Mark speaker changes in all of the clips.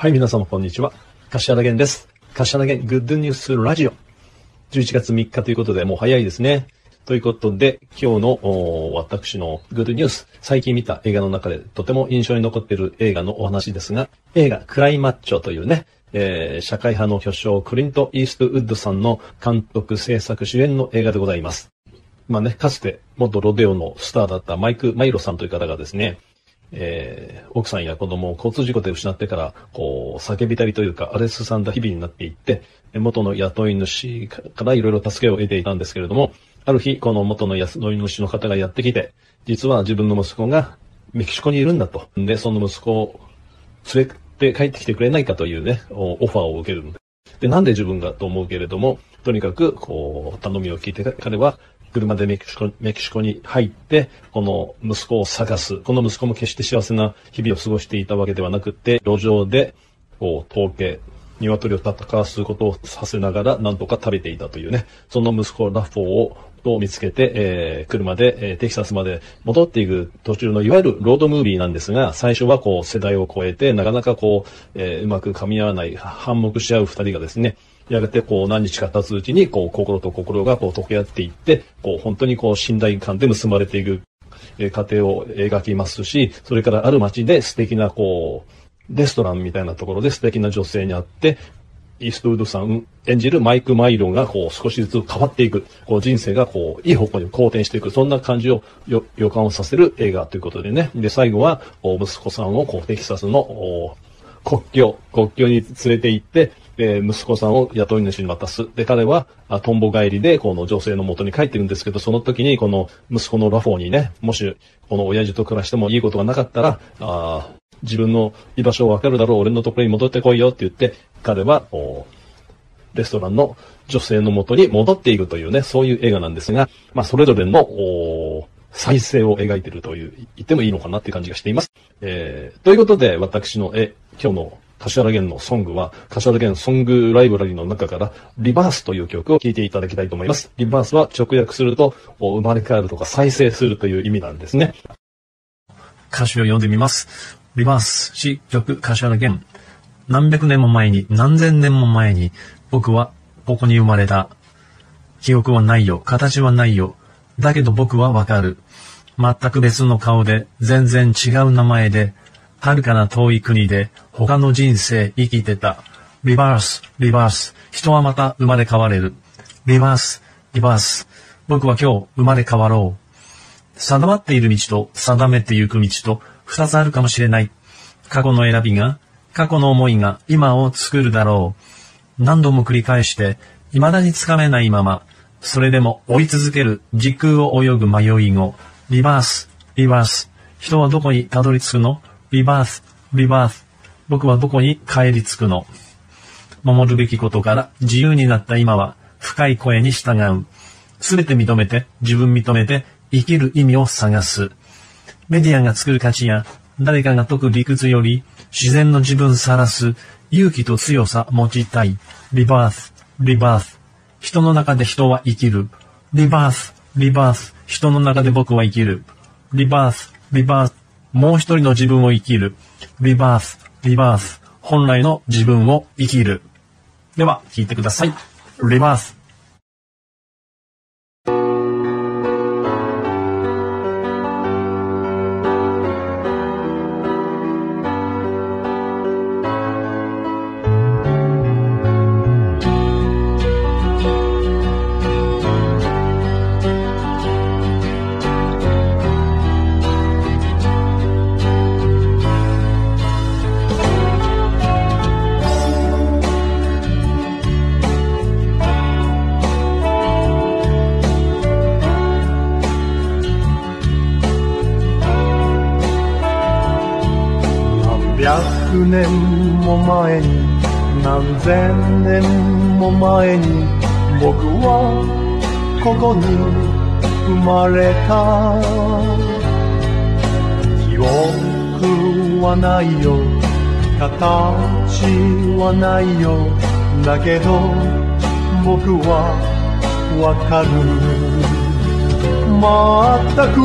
Speaker 1: はい、皆様こんにちは。柏原源です。柏原源グッドニュースラジオ。11月3日ということで、もう早いですね。ということで、今日の私のグッドニュース、最近見た映画の中でとても印象に残っている映画のお話ですが、映画クライマッチョというね、えー、社会派の巨匠クリント・イーストウッドさんの監督、制作、主演の映画でございます。まあね、かつて元ロデオのスターだったマイク・マイロさんという方がですね、えー、奥さんや子供を交通事故で失ってから、こう、叫びたりというか、荒れすさんだ日々になっていって、元の雇い主からいろいろ助けを得ていたんですけれども、ある日、この元の雇い主の方がやってきて、実は自分の息子がメキシコにいるんだと。で、その息子を連れて帰ってきてくれないかというね、オファーを受ける。で、なんで自分がと思うけれども、とにかく、こう、頼みを聞いて彼は、車でメキシコ、メキシコに入って、この息子を探す。この息子も決して幸せな日々を過ごしていたわけではなくて、路上で、こう、闘鶏、鶏を戦わすことをさせながら、なんとか食べていたというね、その息子ラフォを、を見つけて、えー、車で、えー、テキサスまで戻っていく途中のいわゆるロードムービーなんですが、最初はこう世代を超えて、なかなかこう、えー、うまく噛み合わない、反目し合う二人がですね、やがてこう何日か経つうちに、こう心と心がこう溶け合っていって、こう本当にこう信頼感で結ばれていく、え、過程を描きますし、それからある街で素敵なこう、レストランみたいなところで素敵な女性に会って、イーストウッドさん演じるマイク・マイロンがこう少しずつ変わっていく。こう人生がこういい方向に好転していく。そんな感じを予感をさせる映画ということでね。で、最後は息子さんをこうテキサスの国境、国境に連れて行って、えー、息子さんを雇い主に渡す。で、彼は、あトンボ帰りで、この女性の元に帰ってるんですけど、その時に、この息子のラフォーにね、もし、この親父と暮らしてもいいことがなかったら、あ自分の居場所をわかるだろう、俺のところに戻ってこいよって言って、彼は、レストランの女性の元に戻っていくというね、そういう映画なんですが、まあ、それぞれの、再生を描いているという、言ってもいいのかなっていう感じがしています。えー、ということで、私の、え、今日の柏原源のソングは、柏原源ソングライブラリの中から、リバースという曲を聴いていただきたいと思います。リバースは直訳すると、生まれ変わるとか再生するという意味なんですね。歌詞を読んでみます。リバース、詩、曲、柏原源。何百年も前に、何千年も前に、僕はここに生まれた。記憶はないよ、形はないよ。だけど僕はわかる。全く別の顔で、全然違う名前で、遥かな遠い国で他の人生生きてた。リバース、リバース。人はまた生まれ変われる。リバース、リバース。僕は今日生まれ変わろう。定まっている道と定めてゆく道と二つあるかもしれない。過去の選びが、過去の思いが今を作るだろう。何度も繰り返して、未だにつかめないまま、それでも追い続ける時空を泳ぐ迷い子。リバース、リバース。人はどこにたどり着くの？リバース、リバース。僕はどこに帰り着くの？守るべきことから自由になった今は深い声に従う。すべて認めて、自分認めて、生きる意味を探す。メディアが作る価値や、誰かが解く理屈より、自然の自分さらす、勇気と強さ持ちたい。リバース、リバース。人の中で人は生きる。リバース、リバース。人の中で僕は生きる。リバース、リバース。もう一人の自分を生きる。リバース、リバース。本来の自分を生きる。では、聞いてください。リバース。
Speaker 2: 年も前に何千年も前に僕はここに生まれた。記憶はないよ。形はないよ。だけど僕はわかる。全く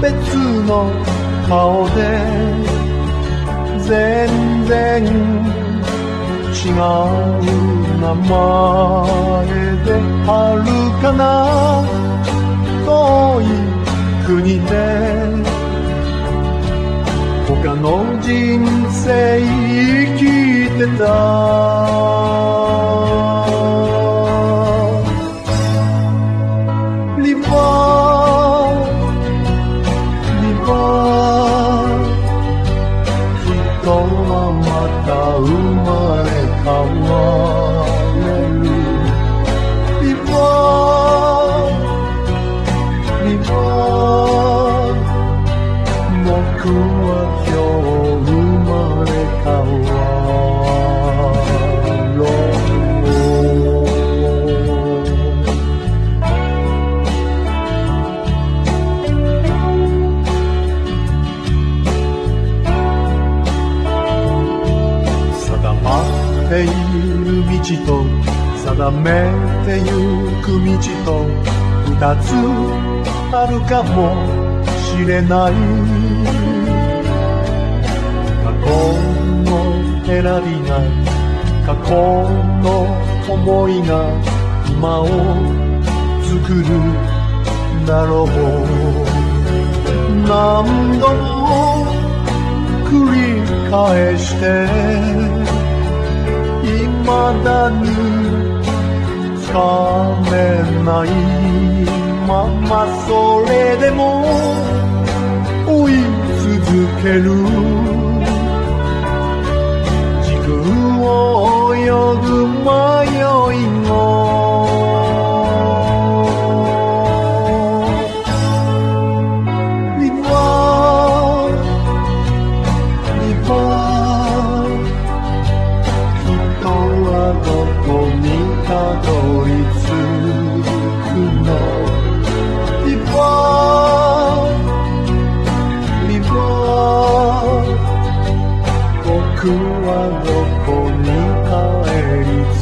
Speaker 2: 別の顔で全然違う名前であるかな。遠い国で。他の人生生きてた。めてゆく道と二つあるかもしれない過去の選びが過去の思いが今を作るだろう何度も繰り返して未だにかめないままそれでも追い続ける。時空を泳ぐ前どこに帰り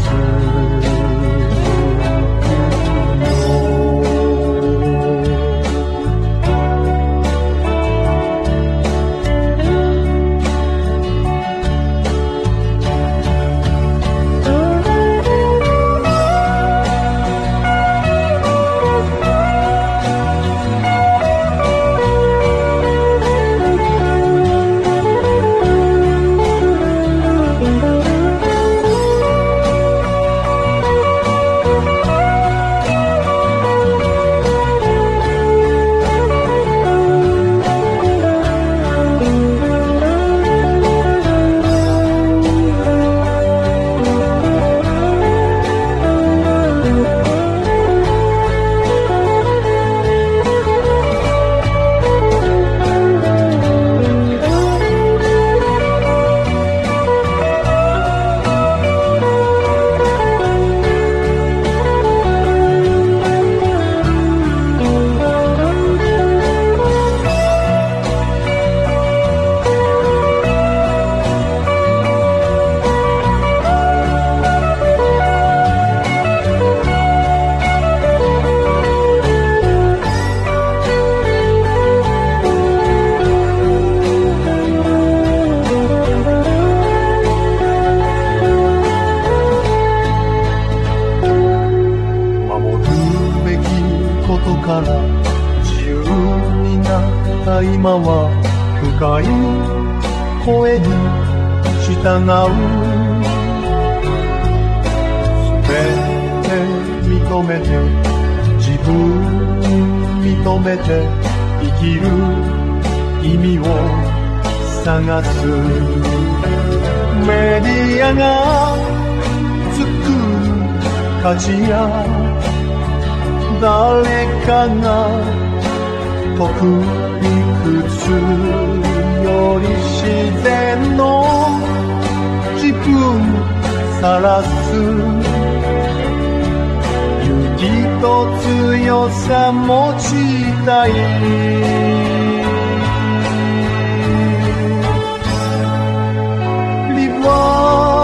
Speaker 2: 今は深い声に従うすべて認めて自分認めて生きる意味を探すメディアが作る価値や誰かが解く理屈より自然の自分さらす勇気と強さ持ちたいリバー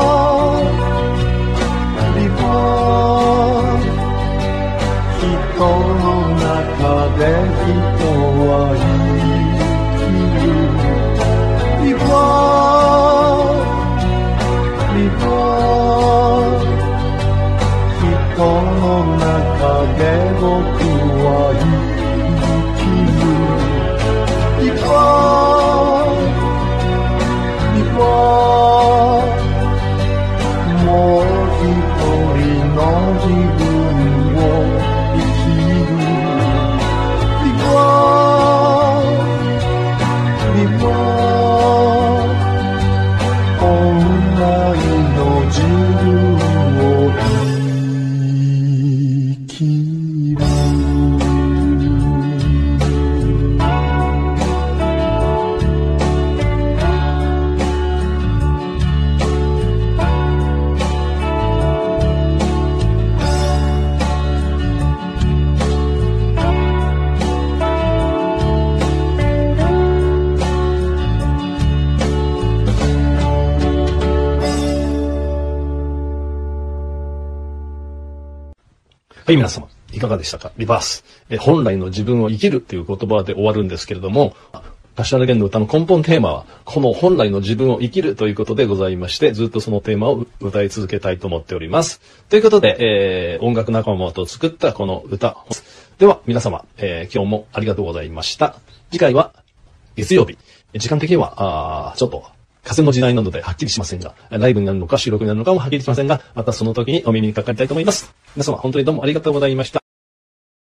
Speaker 1: はい、皆様、いかがでしたか？リバース。え本来の自分を生きるっていう言葉で終わるんですけれども、柏原源の歌の根本テーマは、この本来の自分を生きるということでございまして、ずっとそのテーマを歌い続けたいと思っております。ということで、えー、音楽仲間と作ったこの歌。では、皆様、えー、今日もありがとうございました。次回は、月曜日。時間的には、あちょっと、風の時代なのではっきりしませんが、ライブになるのか収録になるのかもはっきりしませんが、またその時にお耳にかかりたいと思います。皆様、本当にどうもありがとうございました。